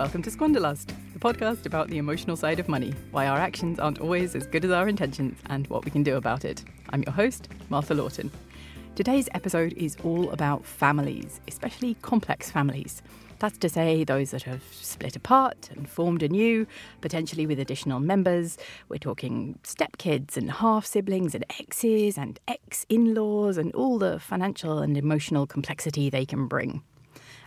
Welcome to Squanderlust, the podcast about the emotional side of money, why our actions aren't always as good as our intentions, and what we can do about it. I'm your host, Martha Lawton. Today's episode is all about families, especially complex families. That's to say, those that have split apart and formed anew, potentially with additional members. We're talking stepkids and half siblings and exes and ex in laws and all the financial and emotional complexity they can bring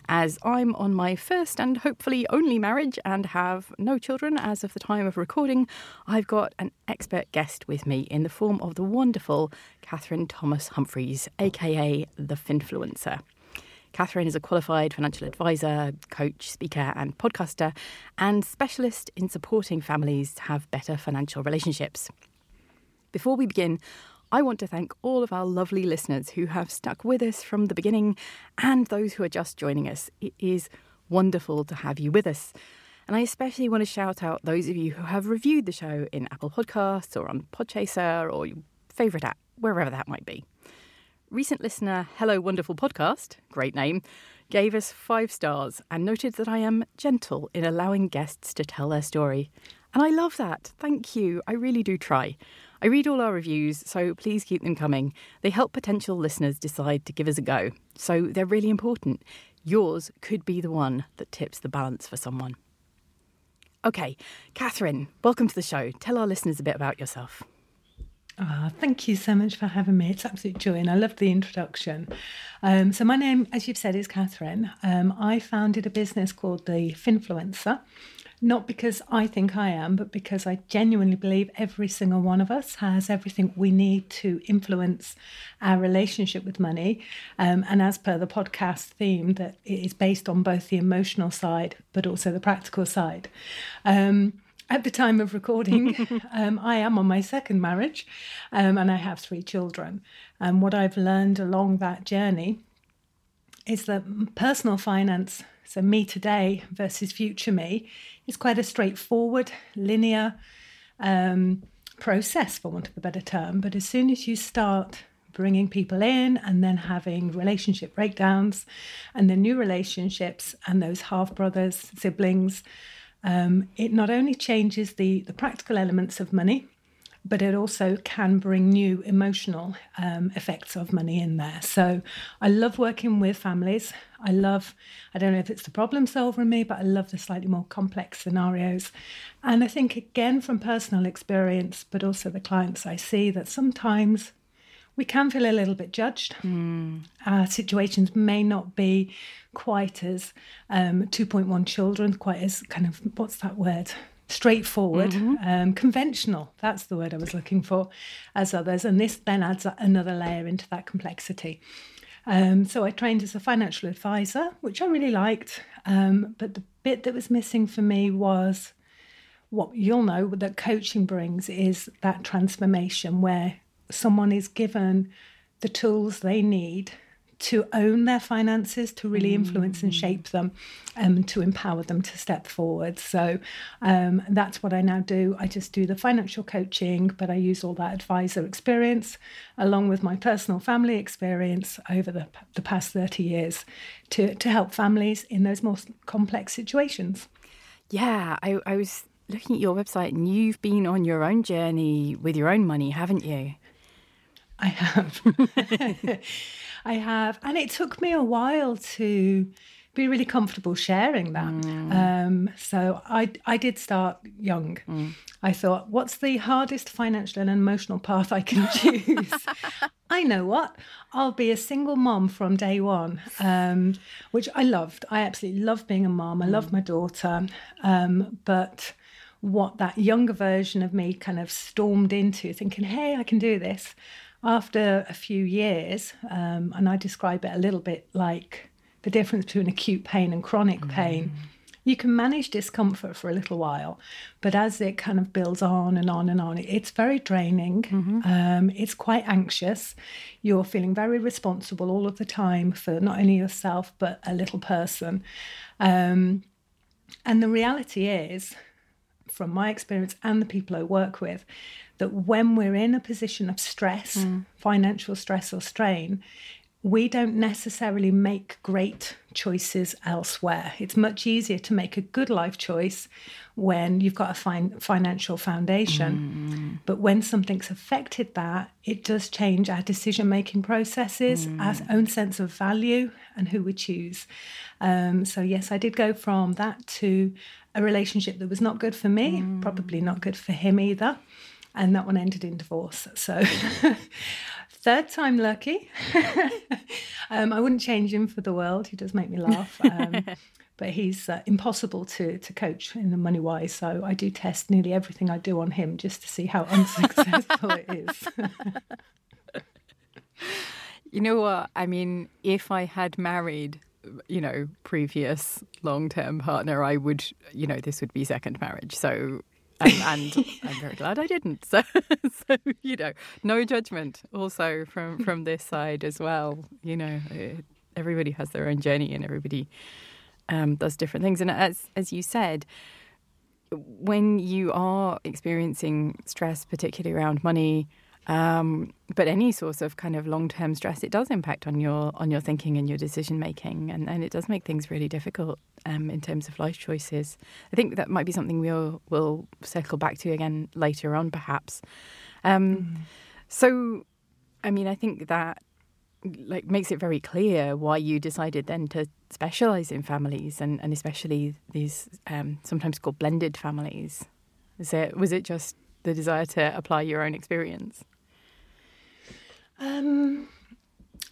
as I'm on my first and hopefully only marriage and have no children as of the time of recording, I've got an expert guest with me in the form of the wonderful Catherine Thomas Humphreys, aka the Finfluencer. Catherine is a qualified financial advisor, coach, speaker, and podcaster, and specialist in supporting families to have better financial relationships. Before we begin, I want to thank all of our lovely listeners who have stuck with us from the beginning and those who are just joining us. It is wonderful to have you with us. And I especially want to shout out those of you who have reviewed the show in Apple Podcasts or on Podchaser or your favourite app, wherever that might be. Recent listener Hello Wonderful Podcast, great name, gave us five stars and noted that I am gentle in allowing guests to tell their story. And I love that. Thank you. I really do try. I read all our reviews, so please keep them coming. They help potential listeners decide to give us a go, so they're really important. Yours could be the one that tips the balance for someone. Okay, Catherine, welcome to the show. Tell our listeners a bit about yourself. Oh, thank you so much for having me. It's absolute joy, and I love the introduction. Um, so, my name, as you've said, is Catherine. Um, I founded a business called the Finfluencer, not because I think I am, but because I genuinely believe every single one of us has everything we need to influence our relationship with money. Um, and as per the podcast theme, that it is based on both the emotional side but also the practical side. Um, at the time of recording, um, I am on my second marriage um, and I have three children. And what I've learned along that journey is that personal finance, so me today versus future me, is quite a straightforward, linear um, process, for want of a better term. But as soon as you start bringing people in and then having relationship breakdowns and then new relationships and those half brothers, siblings, um, it not only changes the, the practical elements of money, but it also can bring new emotional um, effects of money in there. So I love working with families. I love, I don't know if it's the problem solver in me, but I love the slightly more complex scenarios. And I think, again, from personal experience, but also the clients I see, that sometimes we can feel a little bit judged. Mm. Our situations may not be quite as um, 2.1 children, quite as kind of, what's that word? Straightforward, mm-hmm. um, conventional, that's the word I was looking for, as others. And this then adds another layer into that complexity. Um, so I trained as a financial advisor, which I really liked. Um, but the bit that was missing for me was what you'll know that coaching brings is that transformation where someone is given the tools they need to own their finances, to really influence mm. and shape them, um, to empower them to step forward. So um, that's what I now do. I just do the financial coaching, but I use all that advisor experience along with my personal family experience over the, the past 30 years to, to help families in those more complex situations. Yeah, I, I was looking at your website, and you've been on your own journey with your own money, haven't you? I have. I have. And it took me a while to be really comfortable sharing that. Mm. Um, so I, I did start young. Mm. I thought, what's the hardest financial and emotional path I can choose? I know what. I'll be a single mom from day one, um, which I loved. I absolutely love being a mom. I mm. love my daughter. Um, but what that younger version of me kind of stormed into, thinking, hey, I can do this. After a few years, um, and I describe it a little bit like the difference between acute pain and chronic mm. pain. You can manage discomfort for a little while, but as it kind of builds on and on and on, it's very draining. Mm-hmm. Um, it's quite anxious. You're feeling very responsible all of the time for not only yourself, but a little person. Um, and the reality is, from my experience and the people I work with, that when we're in a position of stress, mm. financial stress or strain, we don't necessarily make great choices elsewhere. It's much easier to make a good life choice when you've got a fin- financial foundation. Mm. But when something's affected that, it does change our decision making processes, mm. our own sense of value, and who we choose. Um, so, yes, I did go from that to a relationship that was not good for me, mm. probably not good for him either. And that one ended in divorce. So, third time lucky. um, I wouldn't change him for the world. He does make me laugh. Um, but he's uh, impossible to, to coach in the money wise. So I do test nearly everything I do on him just to see how unsuccessful it is. you know what? I mean, if I had married you know, previous long term partner, I would, you know, this would be second marriage. So and, and I'm very glad I didn't. So, so you know, no judgment. Also from from this side as well. You know, it, everybody has their own journey, and everybody um, does different things. And as as you said, when you are experiencing stress, particularly around money, um, but any source of kind of long term stress, it does impact on your on your thinking and your decision making, and, and it does make things really difficult um, in terms of life choices. I think that might be something we'll will circle back to again later on, perhaps. Um, mm. So, I mean, I think that like makes it very clear why you decided then to specialize in families and, and especially these um, sometimes called blended families. Is it was it just the desire to apply your own experience? Um,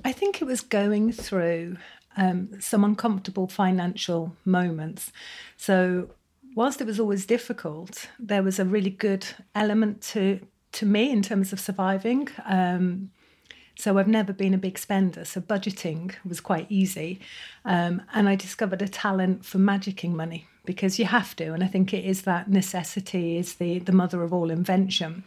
I think it was going through um, some uncomfortable financial moments. So, whilst it was always difficult, there was a really good element to to me in terms of surviving. Um, so I've never been a big spender, so budgeting was quite easy, um, and I discovered a talent for magicking money because you have to, and I think it is that necessity is the the mother of all invention.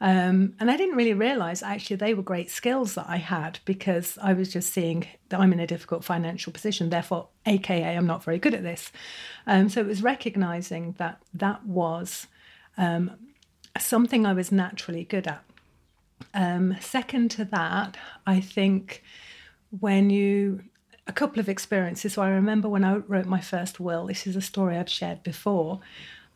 Um, and I didn't really realize actually they were great skills that I had because I was just seeing that I'm in a difficult financial position. Therefore, AKA, I'm not very good at this. Um, so it was recognizing that that was um, something I was naturally good at. Um, second to that, I think when you a couple of experiences. So I remember when I wrote my first will, this is a story I've shared before.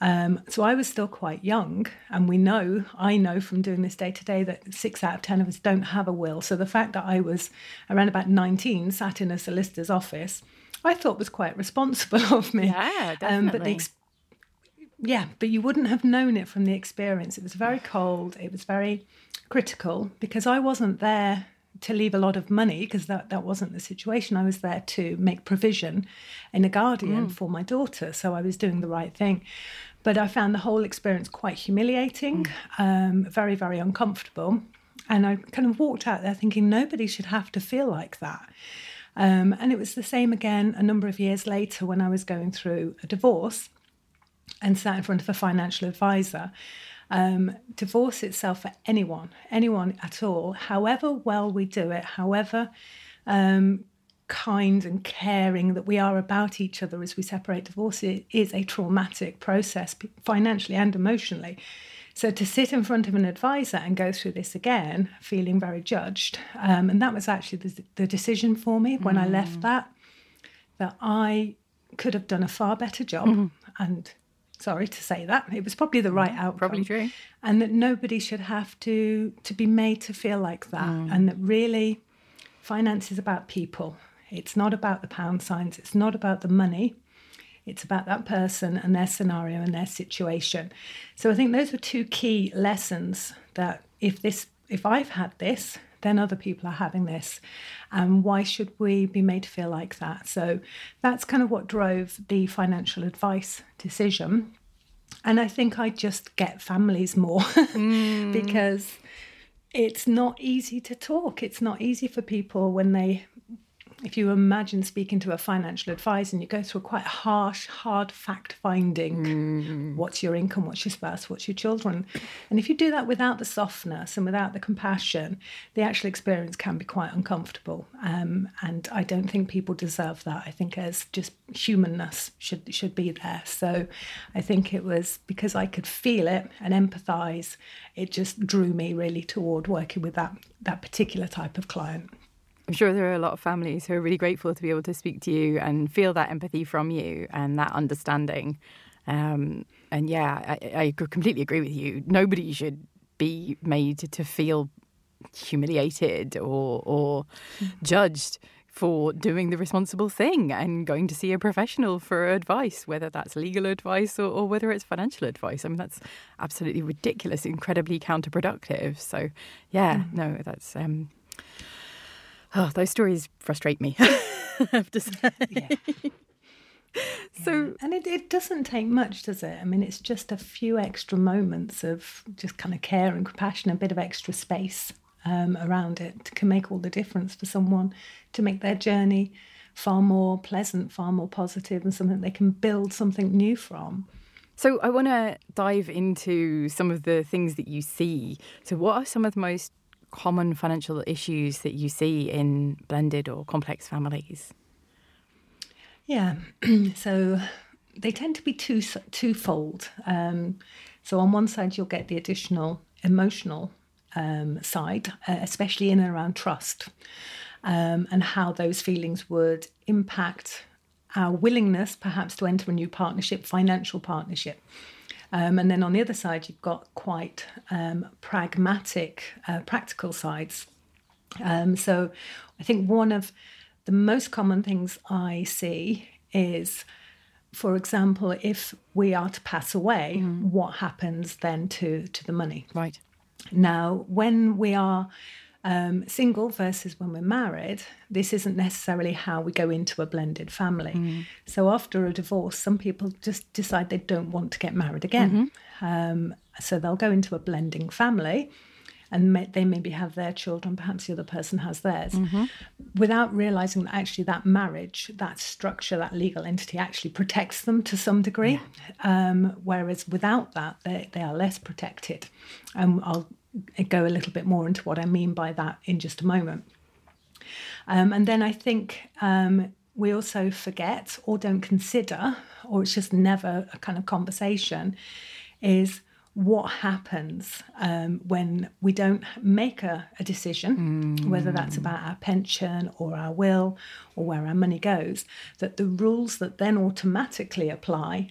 Um, so I was still quite young, and we know, I know from doing this day to day that six out of 10 of us don't have a will. So the fact that I was around about 19, sat in a solicitor's office, I thought was quite responsible of me. Yeah, definitely. Um, but the ex- yeah, but you wouldn't have known it from the experience. It was very cold, it was very critical because I wasn't there to leave a lot of money because that, that wasn't the situation. I was there to make provision in a guardian mm. for my daughter. So I was doing the right thing. But I found the whole experience quite humiliating, mm. um, very, very uncomfortable. And I kind of walked out there thinking nobody should have to feel like that. Um, and it was the same again a number of years later when I was going through a divorce and sat in front of a financial advisor. Um, divorce itself for anyone, anyone at all, however well we do it, however um, kind and caring that we are about each other as we separate divorce is a traumatic process, financially and emotionally. So to sit in front of an advisor and go through this again, feeling very judged, um, and that was actually the, the, decision for me when mm. I left mm. that, that I could have done a far better job. Mm. And Sorry to say that. It was probably the right outcome. Probably true. And that nobody should have to to be made to feel like that. Mm. And that really finance is about people. It's not about the pound signs. It's not about the money. It's about that person and their scenario and their situation. So I think those were two key lessons that if this if I've had this, then other people are having this. And why should we be made to feel like that? So that's kind of what drove the financial advice decision. And I think I just get families more mm. because it's not easy to talk. It's not easy for people when they if you imagine speaking to a financial advisor and you go through a quite harsh, hard fact finding what's your income, what's your spouse, what's your children. And if you do that without the softness and without the compassion, the actual experience can be quite uncomfortable. Um, and I don't think people deserve that. I think as just humanness should should be there. So I think it was because I could feel it and empathize, it just drew me really toward working with that that particular type of client. I'm sure there are a lot of families who are really grateful to be able to speak to you and feel that empathy from you and that understanding. Um, and yeah, I, I completely agree with you. Nobody should be made to feel humiliated or or judged for doing the responsible thing and going to see a professional for advice, whether that's legal advice or, or whether it's financial advice. I mean, that's absolutely ridiculous, incredibly counterproductive. So, yeah, no, that's um, Oh, those stories frustrate me. I have to say. Yeah. So, Yeah. and it, it doesn't take much, does it? I mean, it's just a few extra moments of just kind of care and compassion, a bit of extra space um, around it can make all the difference for someone to make their journey far more pleasant, far more positive, and something they can build something new from. so I want to dive into some of the things that you see. So, what are some of the most common financial issues that you see in blended or complex families? Yeah, so they tend to be two twofold. Um, so on one side, you'll get the additional emotional um, side, uh, especially in and around trust, um, and how those feelings would impact our willingness, perhaps, to enter a new partnership, financial partnership. Um, and then on the other side, you've got quite um, pragmatic, uh, practical sides. Um, so I think one of the most common things I see is, for example, if we are to pass away, what happens then to, to the money? Right. Now, when we are um, single versus when we're married, this isn't necessarily how we go into a blended family. So, after a divorce, some people just decide they don't want to get married again. Um, so, they'll go into a blending family and may, they maybe have their children, perhaps the other person has theirs, without realizing that actually that marriage, that structure, that legal entity actually protects them to some degree. Um, whereas without that, they, they are less protected. And I'll go a little bit more into what I mean by that in just a moment. Um, and then I think um, we also forget or don't consider, or it's just never a kind of conversation, is what happens um, when we don't make a, a decision, whether that's about our pension or our will or where our money goes, that the rules that then automatically apply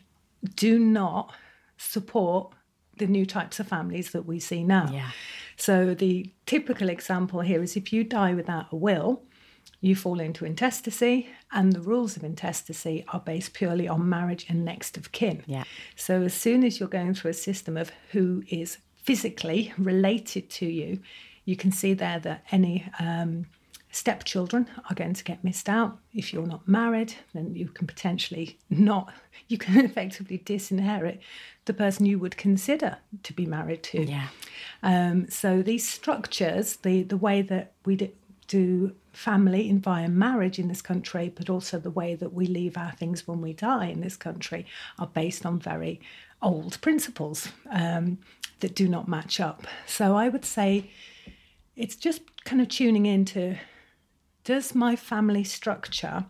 do not support the new types of families that we see now. Yeah. So the typical example here is if you die without a will, you fall into intestacy, and the rules of intestacy are based purely on marriage and next of kin. Yeah. So as soon as you're going through a system of who is physically related to you, you can see there that any um, stepchildren are going to get missed out. If you're not married, then you can potentially not, you can effectively disinherit the person you would consider to be married to. Yeah. Um, so these structures, the the way that we do, do family in via marriage in this country, but also the way that we leave our things when we die in this country, are based on very old principles um, that do not match up. So I would say it's just kind of tuning into does my family structure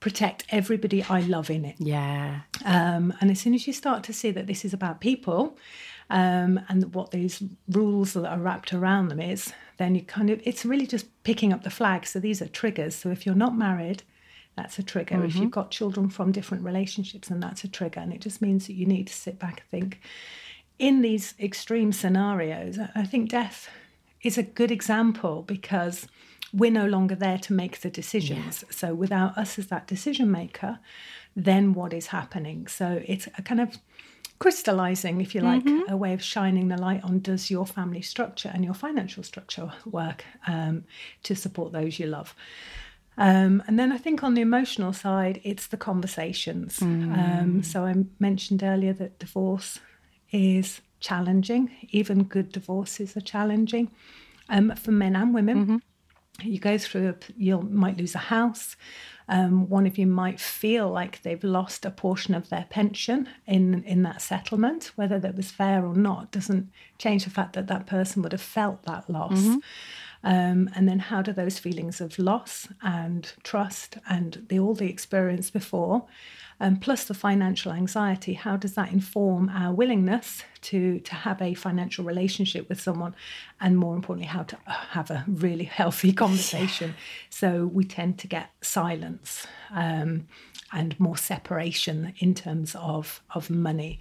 protect everybody I love in it? Yeah. Um, and as soon as you start to see that this is about people um, and what these rules that are wrapped around them is, then you kind of, it's really just picking up the flag. So these are triggers. So if you're not married, that's a trigger. Mm-hmm. If you've got children from different relationships, then that's a trigger. And it just means that you need to sit back and think in these extreme scenarios, I think death is a good example because we're no longer there to make the decisions. Yeah. So without us as that decision maker, then what is happening? So it's a kind of crystallizing, if you like, mm-hmm. a way of shining the light on does your family structure and your financial structure work um, to support those you love. Um, and then I think on the emotional side, it's the conversations. Mm. Um, so I mentioned earlier that divorce is challenging, even good divorces are challenging um, for men and women. Mm-hmm. You go through, you might lose a house. Um, one of you might feel like they've lost a portion of their pension in in that settlement, whether that was fair or not, doesn't change the fact that that person would have felt that loss. Mm-hmm. Um, and then how do those feelings of loss and trust and the, all the experience before um, plus the financial anxiety, how does that inform our willingness to, to have a financial relationship with someone? And more importantly, how to uh, have a really healthy conversation. So we tend to get silence. Um, and more separation in terms of of money.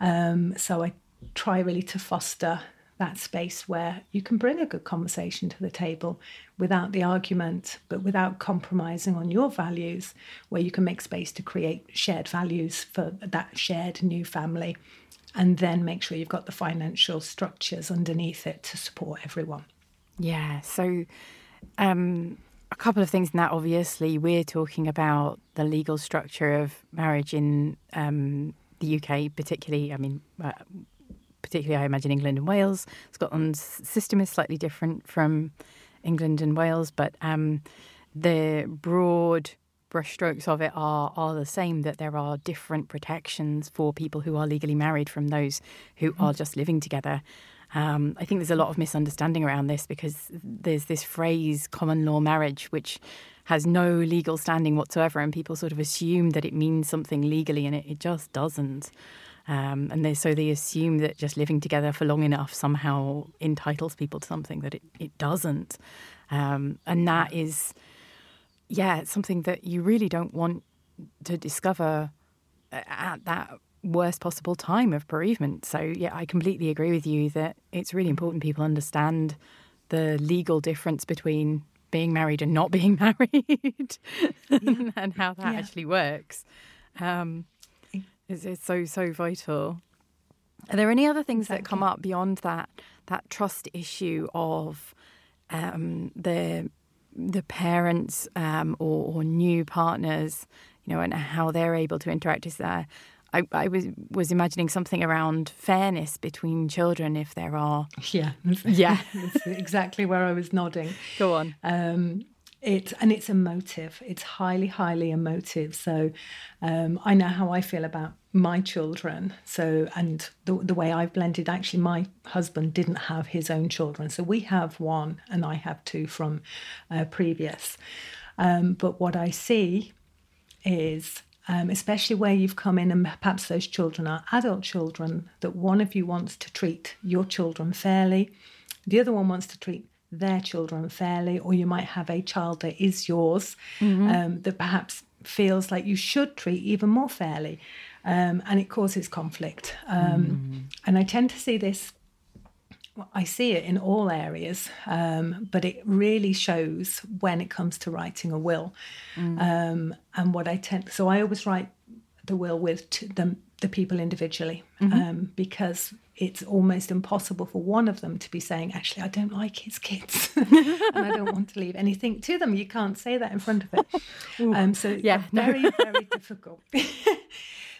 Um, so I try really to foster that space where you can bring a good conversation to the table without the argument, but without compromising on your values, where you can make space to create shared values for that shared new family, and then make sure you've got the financial structures underneath it to support everyone. Yeah. So, um, a couple of things in that. Obviously, we're talking about the legal structure of marriage in um, the UK, particularly. I mean, uh, particularly I imagine England and Wales. Scotland's system is slightly different from England and Wales, but um, the broad brushstrokes of it are are the same. That there are different protections for people who are legally married from those who mm-hmm. are just living together. Um, I think there's a lot of misunderstanding around this because there's this phrase "common law marriage," which has no legal standing whatsoever, and people sort of assume that it means something legally, and it, it just doesn't. Um, and they, so they assume that just living together for long enough somehow entitles people to something that it, it doesn't. Um, and that is, yeah, it's something that you really don't want to discover at that worst possible time of bereavement. So, yeah, I completely agree with you that it's really important people understand the legal difference between being married and not being married yeah. and how that yeah. actually works. Um, it's, it's so so vital. Are there any other things exactly. that come up beyond that that trust issue of um, the the parents um, or, or, new partners, you know, and how they're able to interact? Is there? I, I was was imagining something around fairness between children if there are. Yeah, yeah, that's exactly where I was nodding. Go on. Um, it and it's emotive. It's highly, highly emotive. So um, I know how I feel about my children. So and the the way I've blended. Actually, my husband didn't have his own children, so we have one, and I have two from uh, previous. Um, but what I see is um, especially where you've come in and perhaps those children are adult children, that one of you wants to treat your children fairly, the other one wants to treat their children fairly, or you might have a child that is yours mm-hmm. um, that perhaps feels like you should treat even more fairly. Um, and it causes conflict. Um, mm. And I tend to see this, I see it in all areas, um, but it really shows when it comes to writing a will. Mm. Um, and what I tend, so I always write the will with the, the people individually mm-hmm. Um, because it's almost impossible for one of them to be saying, actually, I don't like his kids and I don't want to leave anything to them. You can't say that in front of it. Um, so, yeah, very, very difficult.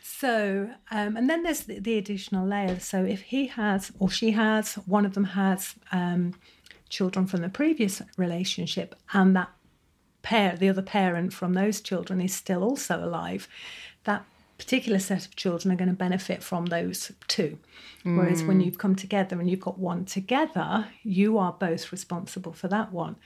so, um, and then there's the, the, additional layer. So, if he has or she has, one of them has um, children from the previous relationship, and that pair, the other parent from those children, is still also alive, that particular set of children are going to benefit from those two. Mm. Whereas when mm. you've come together and you've got one together, you are both responsible for that one.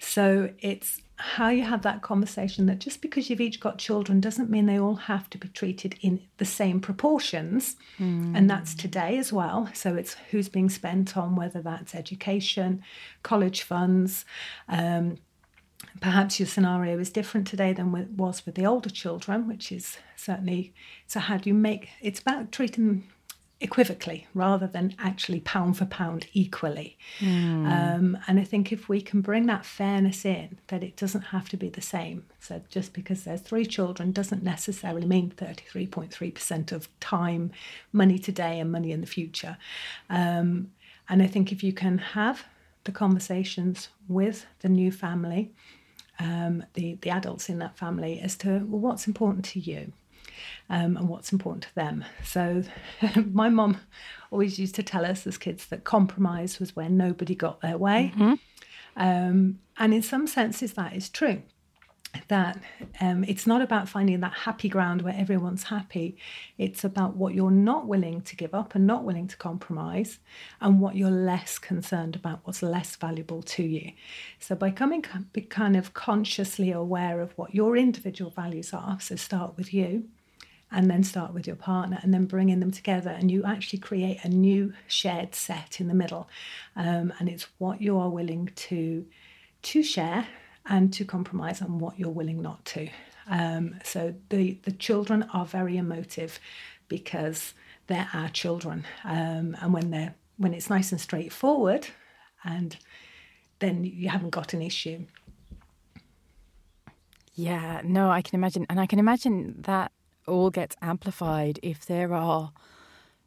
So it's how you have that conversation that just because you've each got children doesn't mean they all have to be treated in the same proportions. Mm. And that's today as well. So it's who's being spent on, whether that's education, college funds. Um, Perhaps your scenario is different today than it was with the older children, which is certainly so. How do you make it's about treating them equivocally rather than actually pound for pound equally. Mm. Um, and I think if we can bring that fairness in, that it doesn't have to be the same. So just because there's three children doesn't necessarily mean 33.3% of time, money today, and money in the future. Um, and I think if you can have the conversations with the new family, um, the, the adults in that family, as to well, what's important to you um, and what's important to them. So, my mom always used to tell us as kids that compromise was when nobody got their way. Mm-hmm. Um, and in some senses, that is true. That um, it's not about finding that happy ground where everyone's happy. It's about what you're not willing to give up and not willing to compromise, and what you're less concerned about, what's less valuable to you. So, by coming kind of consciously aware of what your individual values are, so start with you, and then start with your partner and then bringing them together and you actually create a new shared set in the middle um, and it's what you are willing to to share and to compromise on what you're willing not to. Um, so the the children are very emotive because they're our children. Um, and when they're when it's nice and straightforward and then you haven't got an issue. Yeah no i can imagine and i can imagine that all gets amplified if there are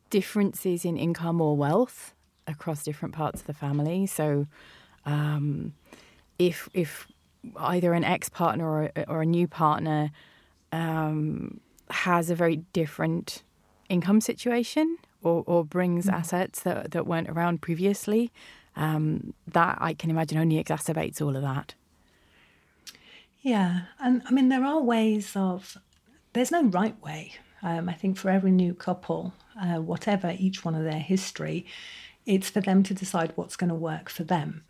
differences in income or wealth across different parts of the family. So, um, if if either an ex partner or, or, a new partner um, has a very different income situation or, or brings mm. assets that, that weren't around previously, um, that I can imagine only exacerbates all of that. Yeah, and I mean, there are ways of there's no right way. Um, I think for every new couple, uh, whatever each one of their history, it's for them to decide what's going to work for them.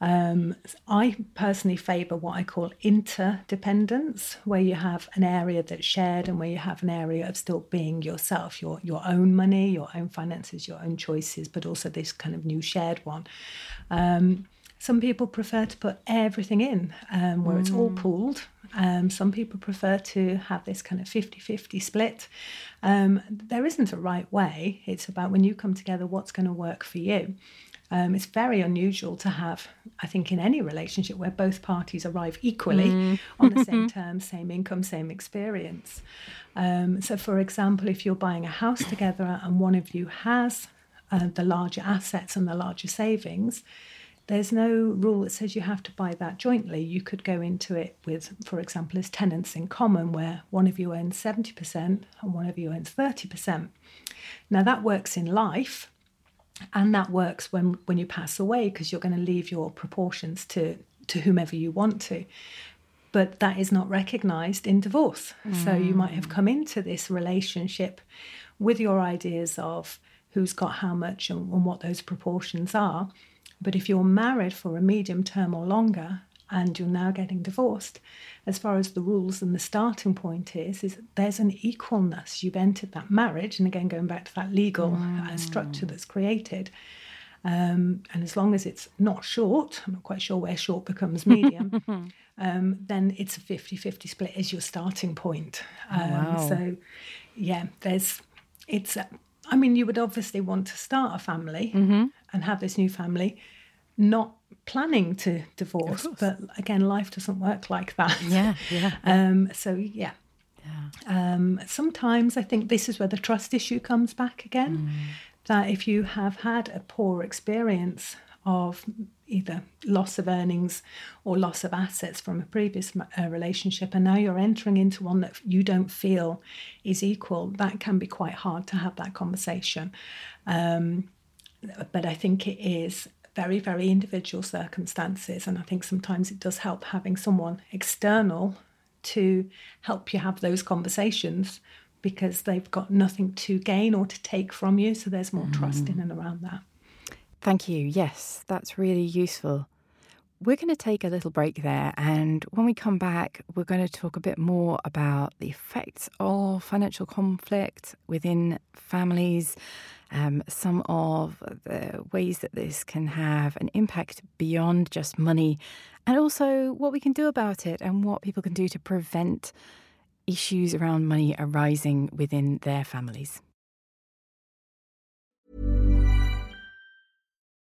Um, I personally favour what I call interdependence, where you have an area that's shared and where you have an area of still being yourself, your your own money, your own finances, your own choices, but also this kind of new shared one. Um, some people prefer to put everything in um, where mm. it's all mm. pooled um, some people prefer to have this kind of 50 50 split. Um, there isn't a right way. It's about when you come together, what's going to work for you. Um, it's very unusual to have, I think, in any relationship where both parties arrive equally mm. on the same terms, same income, same experience. Um, so, for example, if you're buying a house together and one of you has uh, the larger assets and the larger savings, there's no rule that says you have to buy that jointly. You could go into it with, for example, as tenants in common, where one of you owns 70% and one of you owns 30%. Now, that works in life, and that works when, when you pass away because you're going to leave your proportions to, to whomever you want to. But that is not recognized in divorce. Mm. So you might have come into this relationship with your ideas of who's got how much and, and what those proportions are but if you're married for a medium term or longer and you're now getting divorced, as far as the rules and the starting point is, is there's an equalness. You've entered that marriage, and again, going back to that legal mm. uh, structure that's created. Um, and as long as it's not short, I'm not quite sure where short becomes medium, um, then it's a 50 50 split as your starting point. Oh, um, wow. So, yeah, there's, it's, I mean, you would obviously want to start a family mm-hmm. and have this new family, not planning to divorce. But again, life doesn't work like that. Yeah, yeah. um, so yeah. yeah. Um, sometimes I think this is where the trust issue comes back again. Mm. That if you have had a poor experience of either loss of earnings or loss of assets from a previous uh, relationship, and now you're entering into one that you don't feel is equal, that can be quite hard to have that conversation. Um, but I think it is very, very individual circumstances, and I think sometimes it does help having someone external to help you have those conversations because they've got nothing to gain or to take from you. So there's more mm. trust in and around that. Thank you. Yes, that's really useful. We're going to take a little break there, and when we come back, we're going to talk a bit more about the effects of financial conflict within families, um, some of the ways that this can have an impact beyond just money, and also what we can do about it and what people can do to prevent issues around money arising within their families.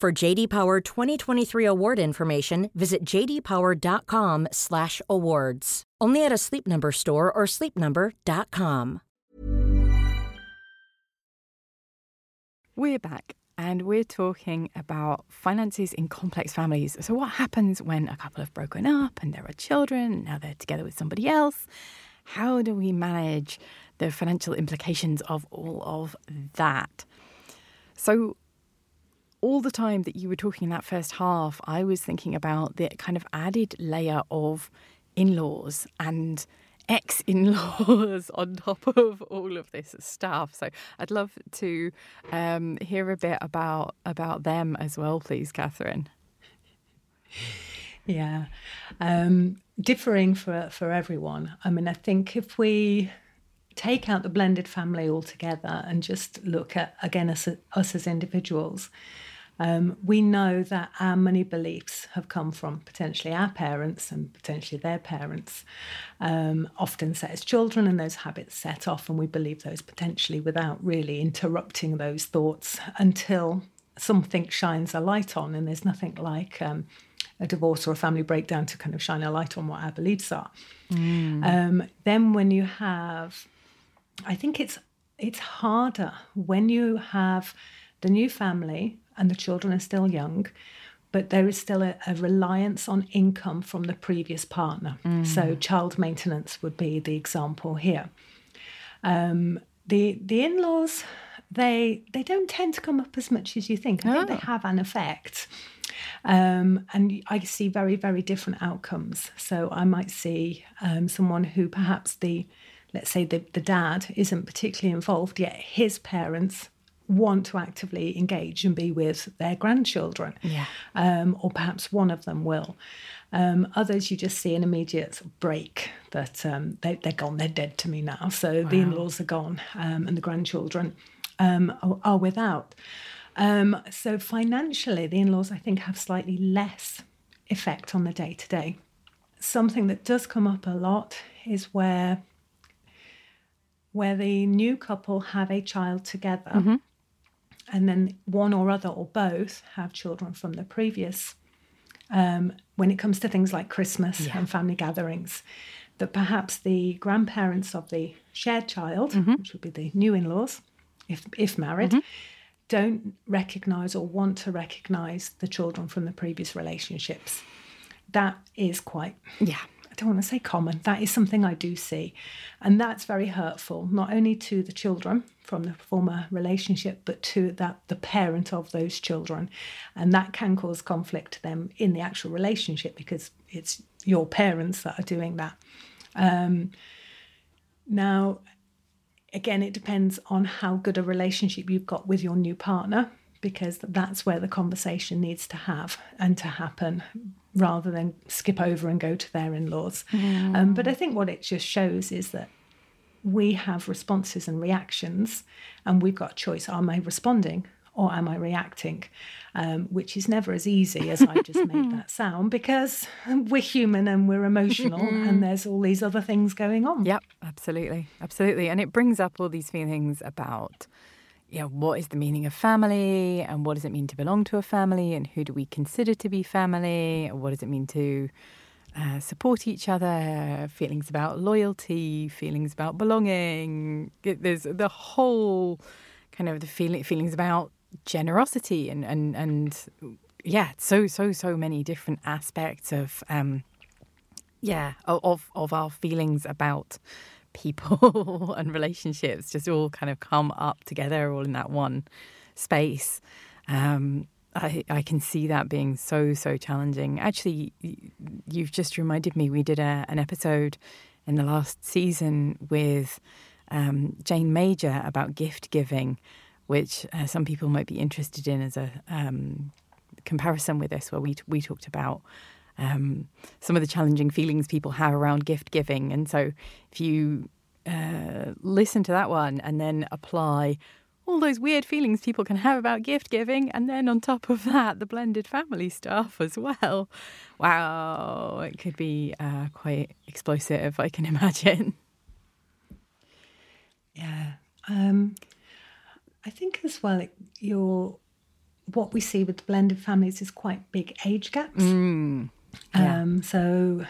For JD Power 2023 award information, visit jdpower.com/awards. Only at a Sleep Number store or sleepnumber.com. We're back and we're talking about finances in complex families. So, what happens when a couple have broken up and there are children, and now they're together with somebody else? How do we manage the financial implications of all of that? So, all the time that you were talking in that first half, I was thinking about the kind of added layer of in laws and ex in laws on top of all of this stuff. So I'd love to um, hear a bit about about them as well, please, Catherine. Yeah, um, differing for for everyone. I mean, I think if we take out the blended family altogether and just look at again us, us as individuals, um, we know that our money beliefs have come from potentially our parents and potentially their parents, um, often set as children, and those habits set off, and we believe those potentially without really interrupting those thoughts until something shines a light on. And there's nothing like um, a divorce or a family breakdown to kind of shine a light on what our beliefs are. Mm. Um, then when you have, I think it's it's harder when you have the new family and the children are still young, but there is still a, a reliance on income from the previous partner. Mm. So, child maintenance would be the example here. Um, the the in laws, they they don't tend to come up as much as you think. I oh. think they oh. have an effect. Um, and I see very, very different outcomes. So I might see um, someone who perhaps the, let's say the, the dad isn't particularly involved, yet his parents want to actively engage and be with their grandchildren. Yeah. Um, or perhaps one of them will. Um, others, you just see an immediate break that um, they, are gone, they're dead to me now. So wow. the in laws are gone um, and the grandchildren um, are, are, without. Um, so financially, the in laws, I think, have slightly less effect on the day to day. Something that does come up a lot is where where the new couple have a child together mm-hmm and then one or other or both have children from the previous. Um, when it comes to things like Christmas yeah. and family gatherings, that perhaps the grandparents of the shared child, mm-hmm. which would be the new in laws, if, if married, mm-hmm. don't recognize or want to recognize the children from the previous relationships. That is quite yeah don't want to say common, that is something I do see. And that's very hurtful, not only to the children from the former relationship, but to that the parent of those children. And that can cause conflict to them in the actual relationship because it's your parents that are doing that. Um, now, again, it depends on how good a relationship you've got with your new partner because that's where the conversation needs to have and to happen rather than skip over and go to their in laws. Um, but I think what it just shows is that we have responses and reactions, and we've got a choice. Am I responding or am I reacting? Um, which is never as easy as I just made that sound because we're human and we're emotional, and there's all these other things going on. Yep, absolutely, absolutely, and it brings up all these feelings about, you know, what is the meaning of family, and what does it mean to belong to a family, and who do we consider to be family, what does it mean to uh, support each other, feelings about loyalty, feelings about belonging. There's the whole kind of the feeling, feelings about generosity and and and yeah, so so so many different aspects of um, yeah of of our feelings about people and relationships just all kind of come up together all in that one space. Um, I, I can see that being so so challenging. Actually, you've just reminded me we did a, an episode in the last season with um, Jane Major about gift giving, which uh, some people might be interested in as a um, comparison with this, where we we talked about um, some of the challenging feelings people have around gift giving, and so if you uh, listen to that one and then apply all those weird feelings people can have about gift giving, and then on top of that, the blended family stuff as well. Wow, it could be uh, quite explosive, I can imagine. Yeah. Um, I think as well, your what we see with blended families is quite big age gaps. Mm, yeah. Um, so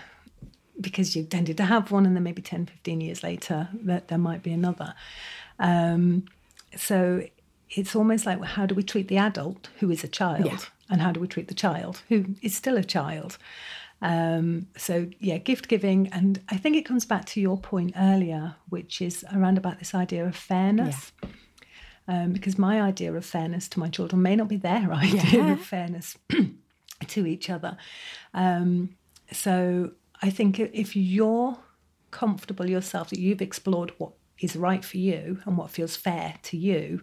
because you tended to have one and then maybe 10, 15 years later that there might be another. Um, so it's almost like how do we treat the adult who is a child Yeah. and how do we treat the child who is still a child um, so yeah gift giving and i think it comes back to your point earlier which is around about this idea of fairness um, because my idea of fairness to my children may not be their idea Yeah. of fairness to each other um, so i think if you're comfortable yourself that you've explored what is right for you and what feels fair to you,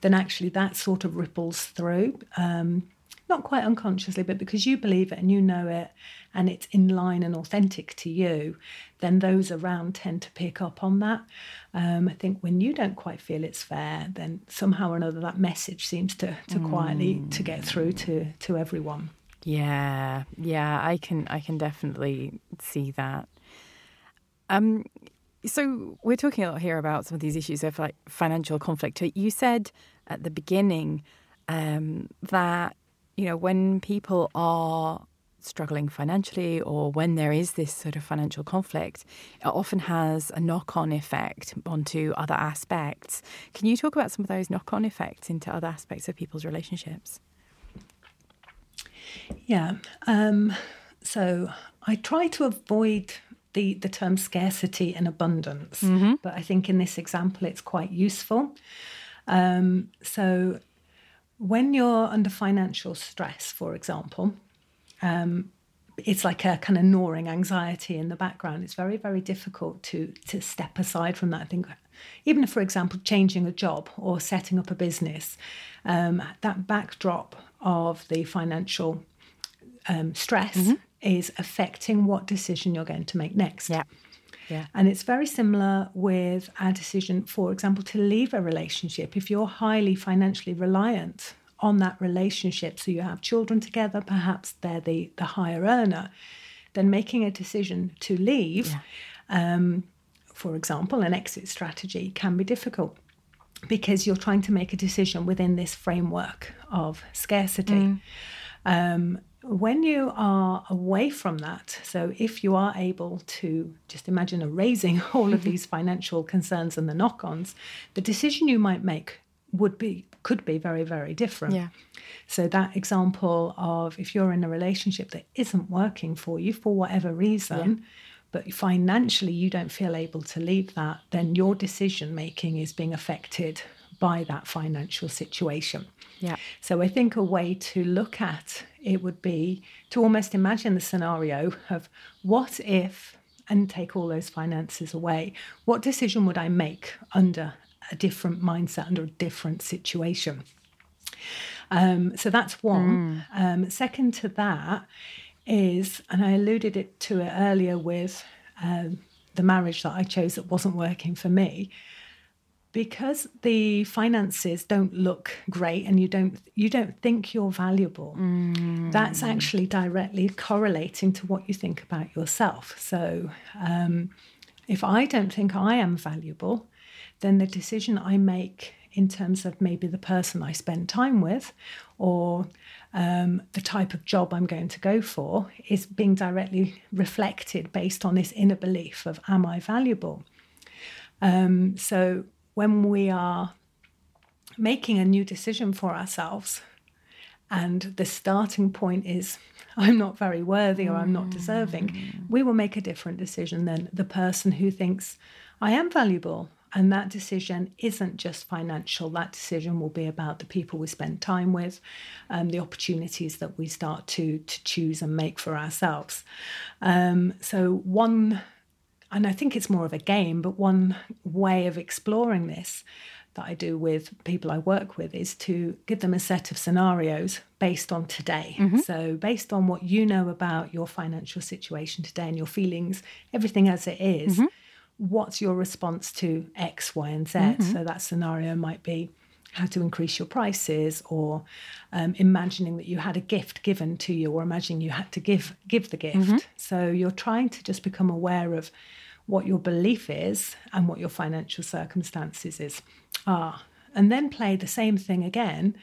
then actually that sort of ripples through. Um, not quite unconsciously, but because you believe it and you know it and it's in line and authentic to you, then those around tend to pick up on that. Um, I think when you don't quite feel it's fair, then somehow or another that message seems to, to quietly to get through to, to everyone. Yeah, yeah, I can I can definitely see that. Um so we're talking a lot here about some of these issues of like financial conflict. You said at the beginning um, that you know when people are struggling financially or when there is this sort of financial conflict, it often has a knock-on effect onto other aspects. Can you talk about some of those knock-on effects into other aspects of people's relationships? Yeah. Um, so I try to avoid the, the term scarcity and abundance, but I think in this example it's quite useful. Um, so when you're under financial stress, for example, um, it's like a kind of gnawing anxiety in the background. It's very, very difficult to to step aside from that. I think, even for example, changing a job or setting up a business, um, that backdrop of the financial um, stress is affecting what decision you're going to make next. Yeah. Yeah. And it's very similar with our decision, for example, to leave a relationship. If you're highly financially reliant on that relationship, so you have children together, perhaps they're the, the higher earner, then making a decision to leave, um, for example, an exit strategy can be difficult because you're trying to make a decision within this framework of scarcity. Um, when you are away from that, so if you are able to just imagine erasing all of these financial concerns and the knock ons, the decision you might make would be could be very very different Yeah. so that example of if you're in a relationship that isn't working for you for whatever reason but financially you don't feel able to leave that then your decision making is being affected by that financial situation Yeah. so I think a way to look at it would be to almost imagine the scenario of what if, and take all those finances away, what decision would I make under a different mindset, under a different situation? Um, so that's one. Um, second to that is, and I alluded it to it earlier with um, the marriage that I chose that wasn't working for me, because the finances don't look great and you don't you don't think you're valuable mm. that's actually directly correlating to what you think about yourself so um, if i don't think i am valuable then the decision i make in terms of maybe the person i spend time with or um, the type of job i'm going to go for is being directly reflected based on this inner belief of am i valuable um, so when we are making a new decision for ourselves and the starting point is I'm not very worthy or I'm not deserving, we will make a different decision than the person who thinks I am valuable. And that decision isn't just financial. That decision will be about the people we spend time with, um, the opportunities that we start to to choose and make for ourselves. Um, so one and I think it's more of a game, but one way of exploring this that I do with people I work with is to give them a set of scenarios based on today. Mm-hmm. So, based on what you know about your financial situation today and your feelings, everything as it is, mm-hmm. What's your response to X, Y, and Z? Mm-hmm. So, that scenario might be how to increase your prices or um, imagining that you had a gift given to you or imagining you had to give give the gift mm-hmm. so you're trying to just become aware of what your belief is and what your financial circumstances is are and then play the same thing again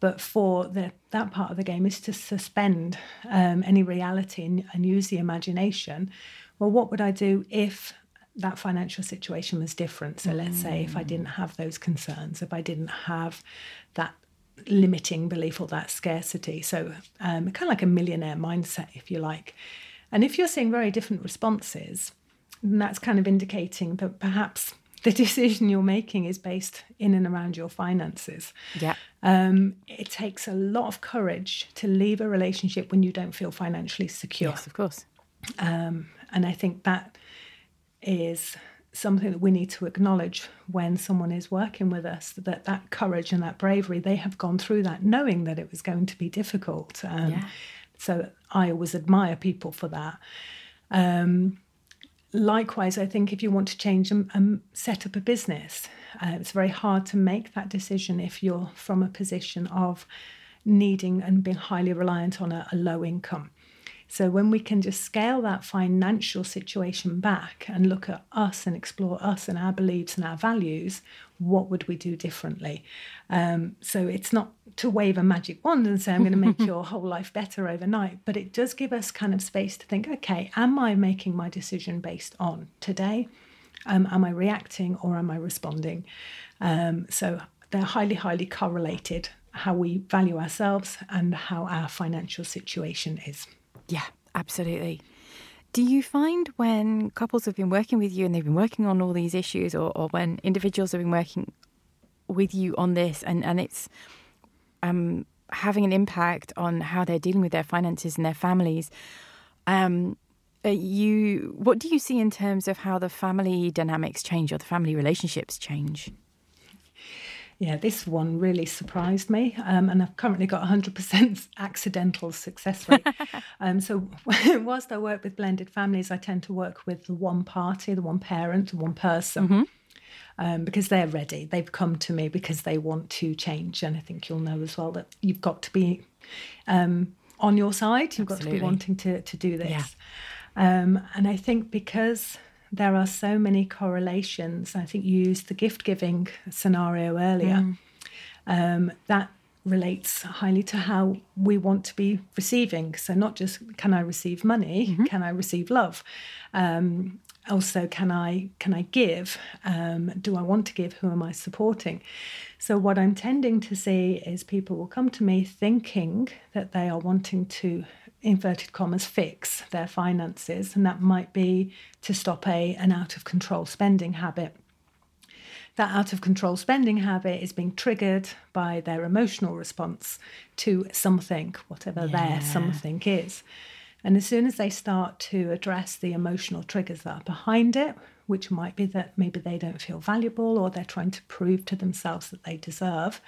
but for the, that part of the game is to suspend um, any reality and, and use the imagination well what would i do if that financial situation was different so let's say if i didn't have those concerns if i didn't have that limiting belief or that scarcity so um, kind of like a millionaire mindset if you like and if you're seeing very different responses that's kind of indicating that perhaps the decision you're making is based in and around your finances. Yeah. Um, it takes a lot of courage to leave a relationship when you don't feel financially secure. Yes, of course. Um, and I think that is something that we need to acknowledge when someone is working with us that that courage and that bravery they have gone through that knowing that it was going to be difficult um, yeah. so i always admire people for that um, likewise, I think if you want to change and, and set up a business, uh, it's very hard to make that decision if you're from a position of needing and being highly reliant on a, a low income. So when we can just scale that financial situation back and look at us and explore us and our beliefs and our values, what would we do differently? Um, so it's not to wave a magic wand and say, I'm going to make your whole life better overnight, but it does give us kind of space to think, okay, am I making my decision based on today? Um, am I reacting or am I responding? Um, so they're highly, highly correlated how we value ourselves and how our financial situation is. Yeah, absolutely. Do you find when couples have been working with you and they've been working on all these issues, or, or when individuals have been working with you on this and, and it's um, having an impact on how they're dealing with their finances and their families, um, you what do you see in terms of how the family dynamics change or the family relationships change? Yeah, this one really surprised me. Um, and I've currently got 100% accidental success rate. um, so, whilst I work with blended families, I tend to work with the one party, the one parent, the one person. Mm-hmm. Um, because they're ready. They've come to me because they want to change. And I think you'll know as well that you've got to be um, on your side. You've Absolutely. got to be wanting to, to do this. Yeah. Um, and I think because there are so many correlations. I think you used the gift giving scenario earlier. Mm. Um, that relates highly to how we want to be receiving. So, not just can I receive money, mm-hmm. can I receive love? Um, also, can I can I give? Um, do I want to give? Who am I supporting? So, what I'm tending to see is people will come to me thinking that they are wanting to inverted commas fix their finances and that might be to stop a an out of control spending habit that out of control spending habit is being triggered by their emotional response to something whatever yeah. their something is And as soon as they start to address the emotional triggers that are behind it, which might be that maybe they don't feel valuable or they're trying to prove to themselves that they deserve,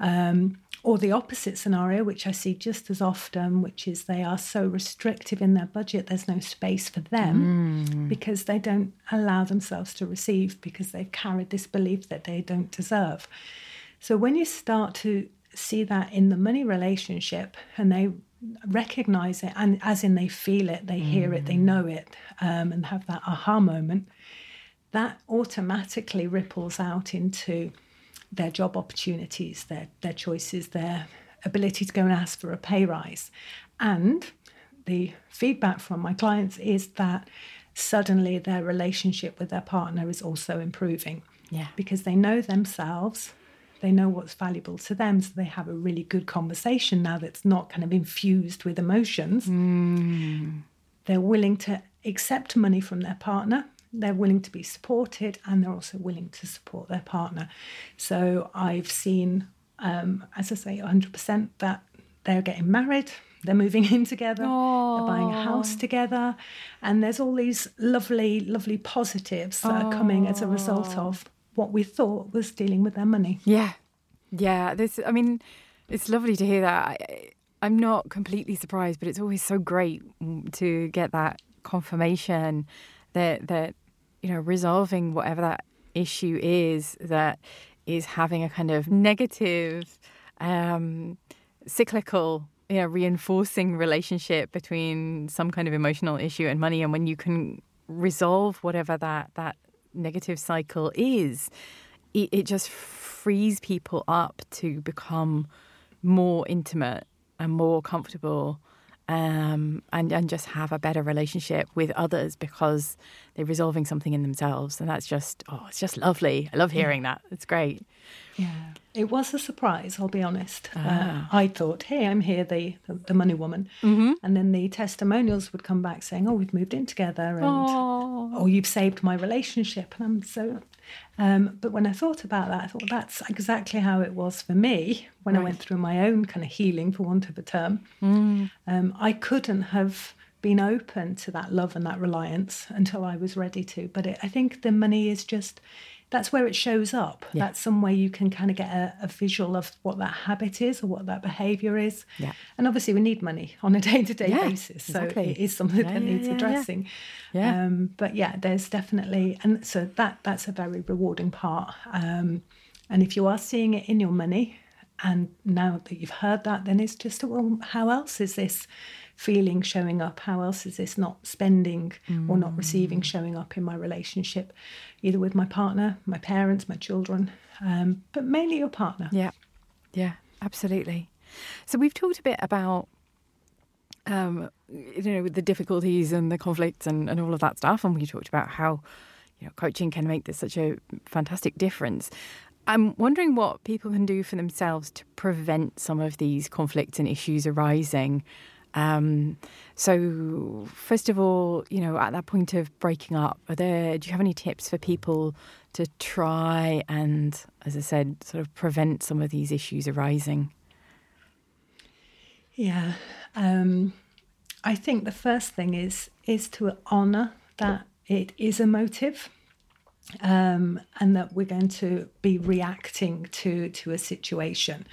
um, or the opposite scenario, which I see just as often, which is they are so restrictive in their budget, there's no space for them mm. because they don't allow themselves to receive because they've carried this belief that they don't deserve. So when you start to see that in the money relationship and they recognize it, and as in they feel it, they hear it, they mm. know it, um, and have that aha moment, that automatically ripples out into their job opportunities, their, their choices, their ability to go and ask for a pay rise. And the feedback from my clients is that suddenly their relationship with their partner is also improving. Yeah. Because they know themselves, they know what's valuable to them, so they have a really good conversation now that's not kind of infused with emotions. Mm. They're willing to accept money from their partner they're willing to be supported and they're also willing to support their partner. So I've seen, um, as I say, 100% that they're getting married, they're moving in together, Aww. they're buying a house together, and there's all these lovely, lovely positives that Aww. are coming as a result of what we thought was dealing with their money. Yeah, yeah. This, I mean, it's lovely to hear that. I, I'm not completely surprised, but it's always so great to get that confirmation that that you know resolving whatever that issue is that is having a kind of negative um, cyclical you know reinforcing relationship between some kind of emotional issue and money and when you can resolve whatever that that negative cycle is it, it just frees people up to become more intimate and more comfortable um, and and just have a better relationship with others because they're resolving something in themselves, and that's just oh, it's just lovely. I love hearing that. It's great. Yeah, it was a surprise. I'll be honest. Uh, ah. Uh, I thought, hey, I'm here, the the, the money woman, mm-hmm. and then the testimonials would come back saying, oh, we've moved in together, and oh, you've saved my relationship, and I'm so um, but when I thought about that, I thought that's exactly how it was for me when right. I went through my own kind of healing, for want of a term. Mm. Um, I couldn't have been open to that love and that reliance until I was ready to. But it, I think the money is just that's where it shows up. Yeah. That's some way you can kind of get a, a, visual of what that habit is or what that behavior is. Yeah. And obviously, we need money on a day to day basis. So exactly. it is something yeah, that needs addressing. Yeah. Um, but yeah, there's definitely, and so that that's a very rewarding part. Um, and if you are seeing it in your money, and now that you've heard that, then it's just, well, how else is this? Feeling showing up? How else is this not spending mm. or not receiving showing up in my relationship, either with my partner, my parents, my children, um, but mainly your partner? Yeah, yeah, absolutely. So we've talked a bit about. Um, you know, the difficulties and the conflicts and, and all of that stuff. And we talked about how, you know, coaching can make this such a fantastic difference. I'm wondering what people can do for themselves to prevent some of these conflicts and issues arising um, so, first of all, you know, at that point of breaking up, are there? Do you have any tips for people to try and, as I said, sort of prevent some of these issues arising? Yeah, um, I think the first thing is is to honour that it is emotive. Um, and that we're going to be reacting to to a situation.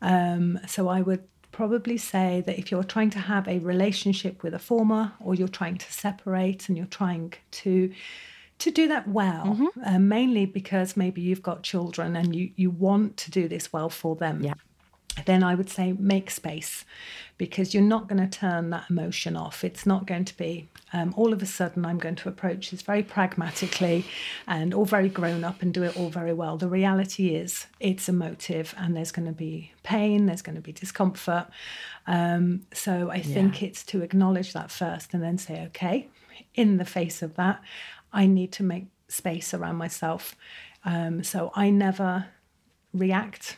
Um, so I would probably say that if you're trying to have a relationship with a former or you're trying to separate and you're trying to to do that well mm-hmm. uh, mainly because maybe you've got children and you you want to do this well for them yeah then I would say make space because you're not going to turn that emotion off. It's not going to be um, all of a sudden I'm going to approach this very pragmatically and all very grown up and do it all very well. The reality is it's emotive and there's going to be pain, there's going to be discomfort. Um, so I think yeah. it's to acknowledge that first and then say, okay, in the face of that, I need to make space around myself. Um, so I never react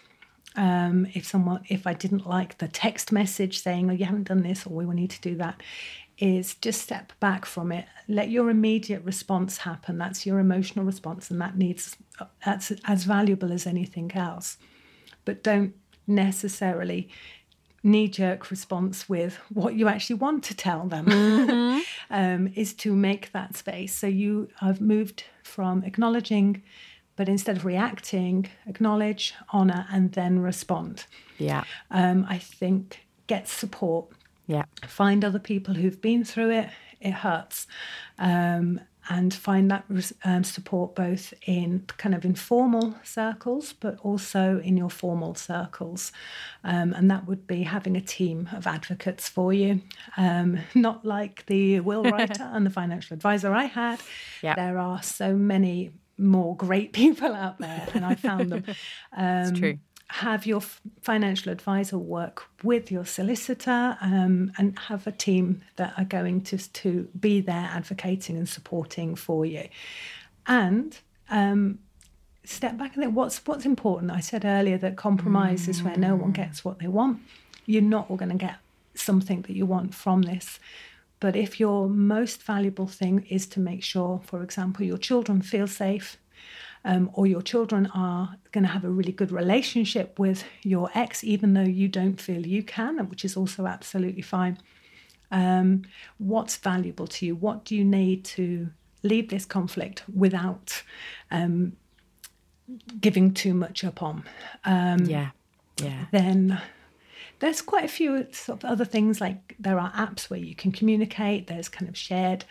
um, if someone, if I didn't like the text message saying, "Oh, you haven't done this," or "We will need to do that," is just step back from it. Let your immediate response happen. That's your emotional response, and that needs that's as valuable as anything else. But don't necessarily knee jerk response with what you actually want to tell them Mm-hmm. um, is to make that space. So you have moved from acknowledging, but instead of reacting, acknowledge, honor, and then respond. Yeah. Um, I think get support Yeah. find other people who've been through it. It hurts. Um, and find that um, support both in kind of informal circles, but also in your formal circles. Um, and that would be having a team of advocates for you, um, not like the will writer and the financial advisor I had. Yep. There are so many more great people out there, and I found them. Um, It's true. have your f- financial advisor work with your solicitor um, and have a team that are going to, to be there advocating and supporting for you. And um, step back and think what's, what's important. I said earlier that compromise is where no one gets what they want. You're not all going to get something that you want from this. But if your most valuable thing is to make sure, for example, your children feel safe, um, or your children are going to have a really good relationship with your ex, even though you don't feel you can, which is also absolutely fine. Um, what's valuable to you? What do you need to leave this conflict without um, giving too much up on? Um, Yeah. Yeah. then there's quite a few sort of other things like there are apps where you can communicate there's kind of shared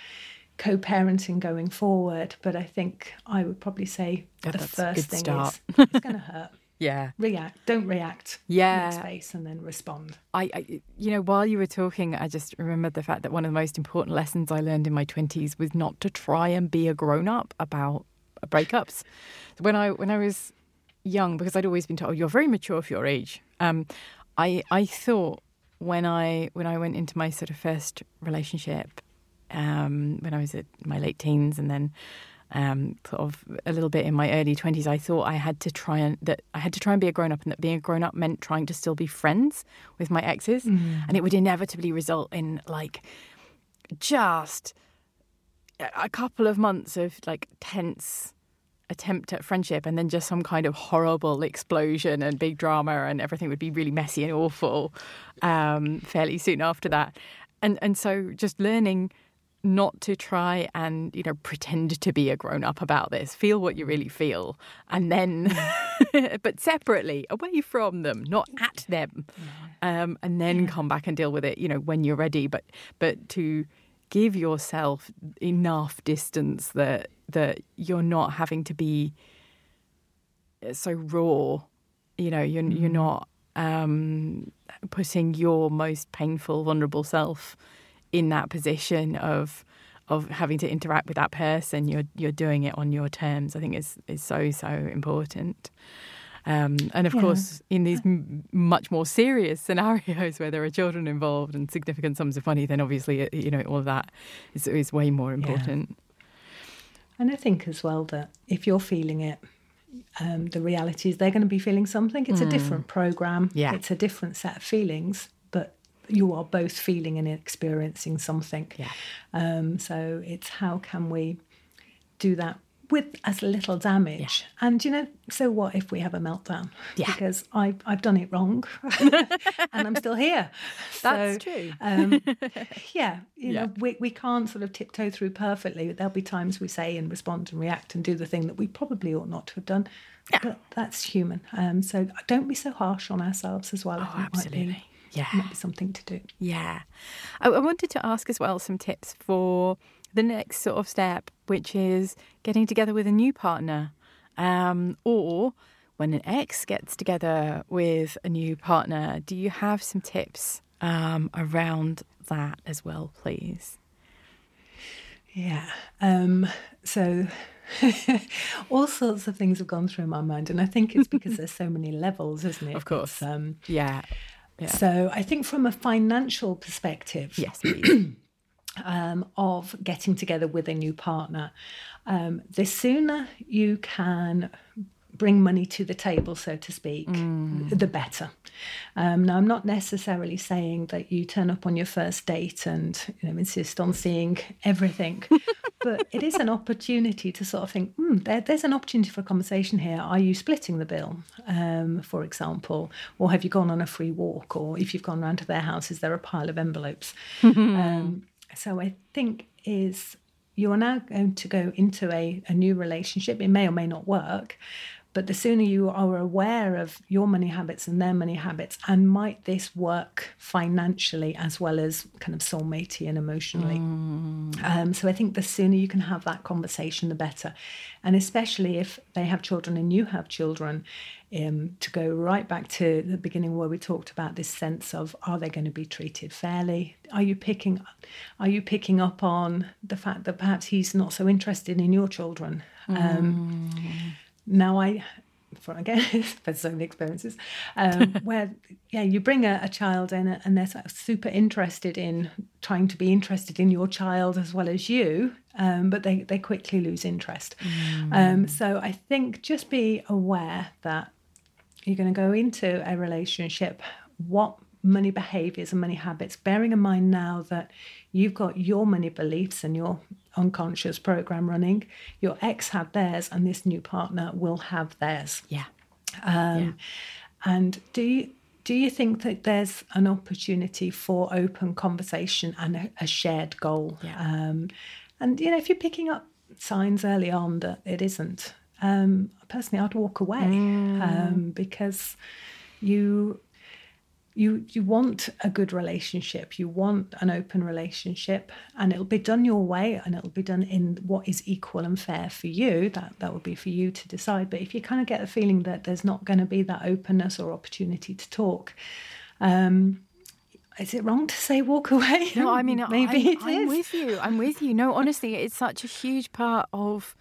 co-parenting going forward but i think i would probably say Yeah, the first thing start. is it's going to hurt Yeah. react don't react Yeah. Space and then respond I, I, you know, while you were talking, I just remembered the fact that one of the most important lessons I learned in my twenties was not to try and be a grown up about breakups. When I when I was young, because I'd always been told you're very mature for your age. Um, I I thought when I when I went into my sort of first relationship, um, when I was at my late teens, and then um, sort of a little bit in my early twenties, I thought I had to try and that I had to try and be a grown up, and that being a grown up meant trying to still be friends with my exes, and it would inevitably result in like just a couple of months of like tense attempt at friendship and then just some kind of horrible explosion and big drama and everything would be really messy and awful um, fairly soon after that. And and so just learning not to try and you know pretend to be a grown up about this. Feel what you really feel and then but separately away from them not at them. Um, and then come back and deal with it you know when you're ready. But but to give yourself enough distance that that you're not having to be so raw you know you're you're not um, putting your most painful vulnerable self in that position of of having to interact with that person you're you're doing it on your terms i think is is so so important um, and of Yeah. course, in these m- much more serious scenarios where there are children involved and significant sums of money, then obviously, uh, you know, all of that is, is way more important. And i think as well that if you're feeling it um, the reality is they're going to be feeling something it's a different program Yeah. it's a different set of feelings but you are both feeling and experiencing something Yeah. Um, so it's how can we do that with as little damage? And you know, so what if we have a meltdown? Yeah. Because I I've done it wrong, and I'm still here. That's So, true. Um, yeah, you Yeah. know, we we can't sort of tiptoe through perfectly. There'll be times we say and respond and react and do the thing that we probably ought not to have done. But that's human. Um, so don't be so harsh on ourselves as well. Oh, think might be- absolutely. Yeah. might be something to do. Yeah. I, I wanted to ask as well some tips for the next sort of step, which is getting together with a new partner. Um, or when an ex gets together with a new partner, do you have some tips um, around that as well, please? Yeah. Um, so all sorts of things have gone through my mind, and I think it's because there's so many levels, isn't it? Of course. Um, Yeah. Yeah. So I think from a financial perspective, Yes, please. Um, of getting together with a new partner, um, the sooner you can bring money to the table, so to speak, the better. Um, now, I'm not necessarily saying that you turn up on your first date and you know insist on seeing everything, but it is an opportunity to sort of think, hmm, there, there's an opportunity for a conversation here. Are you splitting the bill, um, for example? Or have you gone on a free walk? Or if you've gone round to their house, is there a pile of envelopes? um, so I think is you're now going to go into a, a new relationship. It may or may not work, but the sooner you are aware of your money habits and their money habits, and might this work financially as well as kind of soulmatey and emotionally. Mm. Um, so I think the sooner you can have that conversation, the better. And especially if they have children and you have children, um, to go right back to the beginning where we talked about this sense of are they going to be treated fairly? Are you picking are you picking up on the fact that perhaps he's not so interested in your children? Um, mm now I for again for so many experiences um, where yeah you bring a, a child in and they're sort of super interested in trying to be interested in your child as well as you um, but they, they quickly lose interest mm. um, so i think just be aware that you're going to go into a relationship what money behaviors and money habits bearing in mind now that you've got your money beliefs and your unconscious program running. Your ex had theirs, and this new partner will have theirs. Yeah. Um, yeah. And do you do you think that there's an opportunity for open conversation and a, a shared goal? Yeah. Um, and you know, if you're picking up signs early on that it isn't, um, personally, I'd walk away mm. Um, because you you you want a good relationship you want an open relationship and it'll be done your way and it'll be done in what is equal and fair for you that that would be for you to decide but if you kind of get the feeling that there's not going to be that openness or opportunity to talk um, is it wrong to say walk away? No, I mean maybe I, I'm with you. I'm with you. No, honestly, it's such a huge part of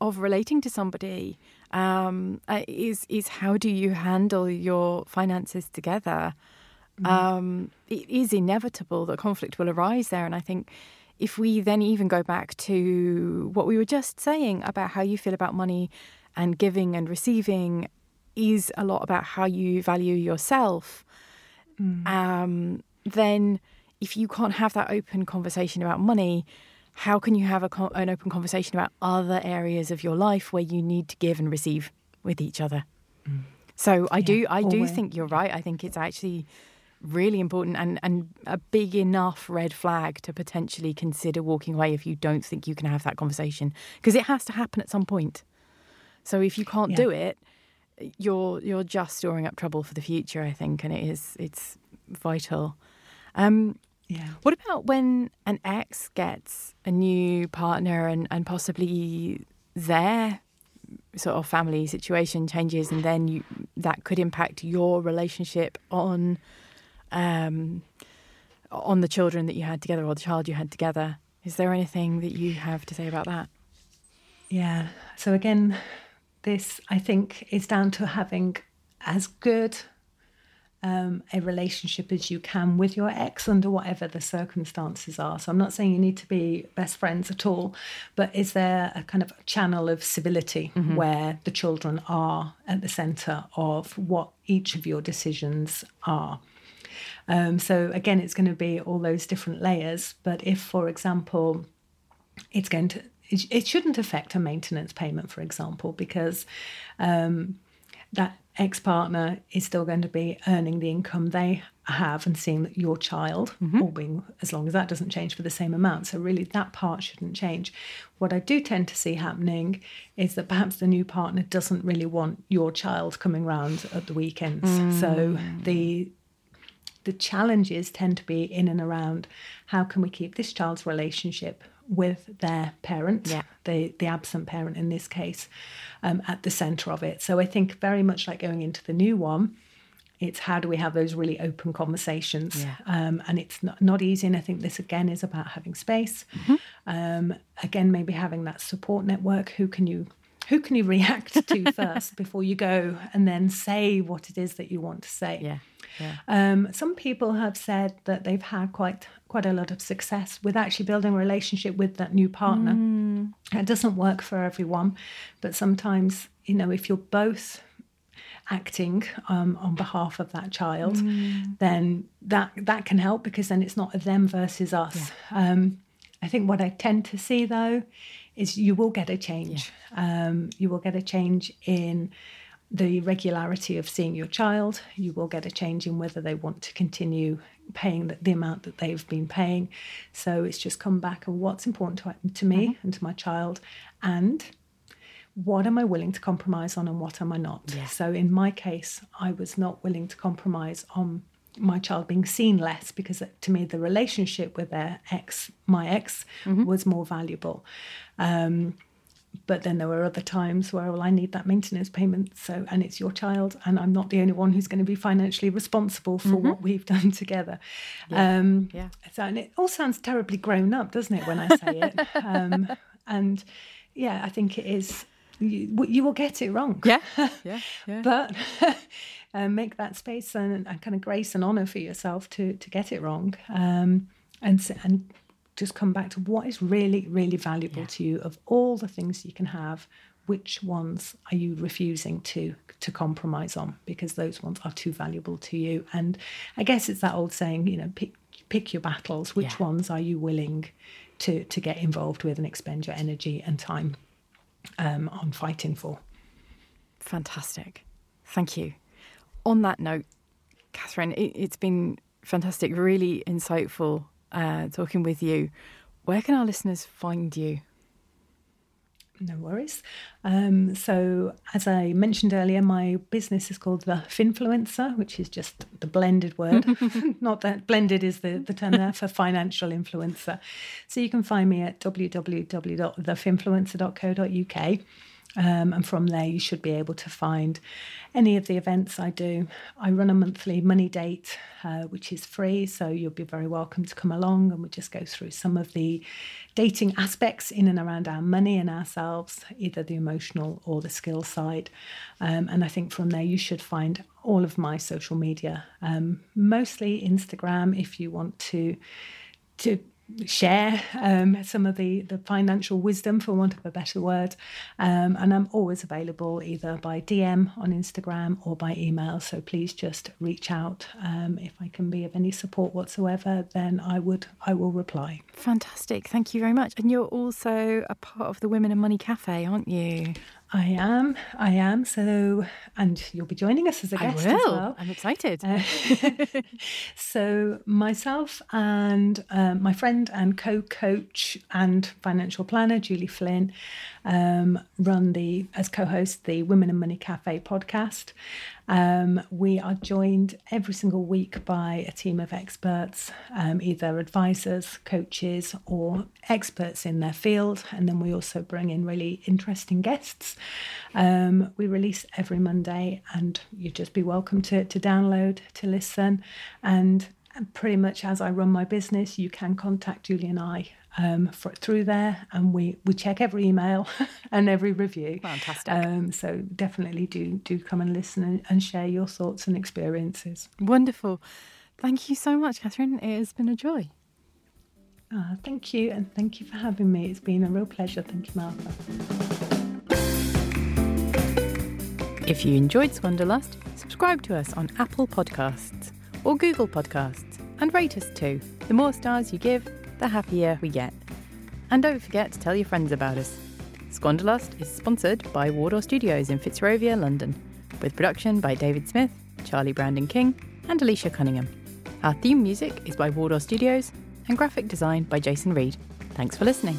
of relating to somebody. Um, uh, is is how do you handle your finances together? Mm. Um, it is inevitable that conflict will arise there. And I think if we then even go back to what we were just saying about how you feel about money and giving and receiving is a lot about how you value yourself, mm. um, then if you can't have that open conversation about money, how can you have a, an open conversation about other areas of your life where you need to give and receive with each other? Mm. So I yeah, do, I do think you're right. I think it's actually really important and, and a big enough red flag to potentially consider walking away if you don't think you can have that conversation because it has to happen at some point. So if you can't yeah. do it, you're you're just storing up trouble for the future, I think, and it is it's vital. Um, yeah. What about when an ex gets a new partner and, and possibly their sort of family situation changes, and then you that could impact your relationship on um, on the children that you had together or the child you had together. Is there anything that you have to say about that? Yeah. So again, this I think is down to having as good um, a relationship as you can with your ex under whatever the circumstances are. So I'm not saying you need to be best friends at all, but is there a kind of channel of civility mm-hmm. where the children are at the centre of what each of your decisions are? Um, so again, it's going to be all those different layers. But if, for example, it's going to it, it shouldn't affect a maintenance payment, for example, because um, that ex partner is still going to be earning the income they have and seeing that your child, mm-hmm. or being as long as that doesn't change for the same amount. So, really, that part shouldn't change. What I do tend to see happening is that perhaps the new partner doesn't really want your child coming round at the weekends. Mm. So, the the challenges tend to be in and around how can we keep this child's relationship with their parent, yeah. the the absent parent in this case, um, at the centre of it. So I think very much like going into the new one, it's how do we have those really open conversations, yeah. um, and it's not, not easy. And I think this again is about having space. Mm-hmm. Um, again, maybe having that support network. Who can you who can you react to first before you go and then say what it is that you want to say? Yeah. Yeah. Um, some people have said that they've had quite quite a lot of success with actually building a relationship with that new partner. Mm. It doesn't work for everyone, but sometimes you know if you're both acting um, on behalf of that child, mm. then that that can help because then it's not a them versus us. Yeah. Um, I think what I tend to see though is you will get a change. Yeah. Um, you will get a change in the regularity of seeing your child. You will get a change in whether they want to continue paying the, the amount that they've been paying. So it's just come back of what's important to, to me mm-hmm. and to my child, and what am I willing to compromise on and what am I not. Yeah. So in my case, I was not willing to compromise on my child being seen less because to me the relationship with their ex, my ex, mm-hmm. was more valuable. Um, but then there were other times where well i need that maintenance payment so and it's your child and i'm not the only one who's going to be financially responsible for mm-hmm. what we've done together yeah. Um, yeah so and it all sounds terribly grown up doesn't it when i say it um, and yeah i think it is you, you will get it wrong yeah yeah, yeah. but um, make that space and, and, kind of grace and honor for yourself to to get it wrong um, and and just come back to what is really, really valuable yeah. to you of all the things you can have. Which ones are you refusing to to compromise on because those ones are too valuable to you? And I guess it's that old saying, you know, pick pick your battles. Which yeah. ones are you willing to to get involved with and expend your energy and time um, on fighting for? Fantastic, thank you. On that note, Catherine, it, it's been fantastic, really insightful uh, talking with you. Where can our listeners find you? No worries. Um, so, as I mentioned earlier, my business is called the Finfluencer, which is just the blended word. Not that blended is the, the term there for financial influencer. So, you can find me at www.thefinfluencer.co.uk. Um, and from there, you should be able to find any of the events I do. I run a monthly money date, uh, which is free, so you'll be very welcome to come along and we just go through some of the dating aspects in and around our money and ourselves, either the emotional or the skill side. Um, and I think from there, you should find all of my social media, um, mostly Instagram, if you want to to share um, some of the, the financial wisdom, for want of a better word. Um, and I'm always available either by DM on Instagram or by email. So please just reach out. Um, if I can be of any support whatsoever, then I would I will reply. Fantastic. Thank you very much. And you're also a part of the Women and Money Cafe, aren't you? I am. I am. So, and you'll be joining us as a guest I will. as well. I'm excited. Uh, so, myself and uh, my friend and co-coach and financial planner Julie Flynn um, run the as co-host the Women and Money Cafe podcast. Um, we are joined every single week by a team of experts, um, either advisors, coaches, or experts in their field. And then we also bring in really interesting guests. Um, we release every Monday, and you'd just be welcome to, to download, to listen. And pretty much as I run my business, you can contact Julie and I um, for, through there, and we, we check every email and every review. Fantastic. Um, so definitely do do come and listen and, and share your thoughts and experiences. Wonderful. Thank you so much, Catherine. It has been a joy. Uh, thank you, and thank you for having me. It's been a real pleasure. Thank you, Martha. If you enjoyed Squanderlust, subscribe to us on Apple Podcasts or Google Podcasts and rate us too. The more stars you give, the happier we get. And don't forget to tell your friends about us. Squanderlust is sponsored by Wardour Studios in Fitzrovia, London, with production by David Smith, Charlie Brandon King, and Alicia Cunningham. Our theme music is by Wardour Studios and graphic design by Jason Reed. Thanks for listening.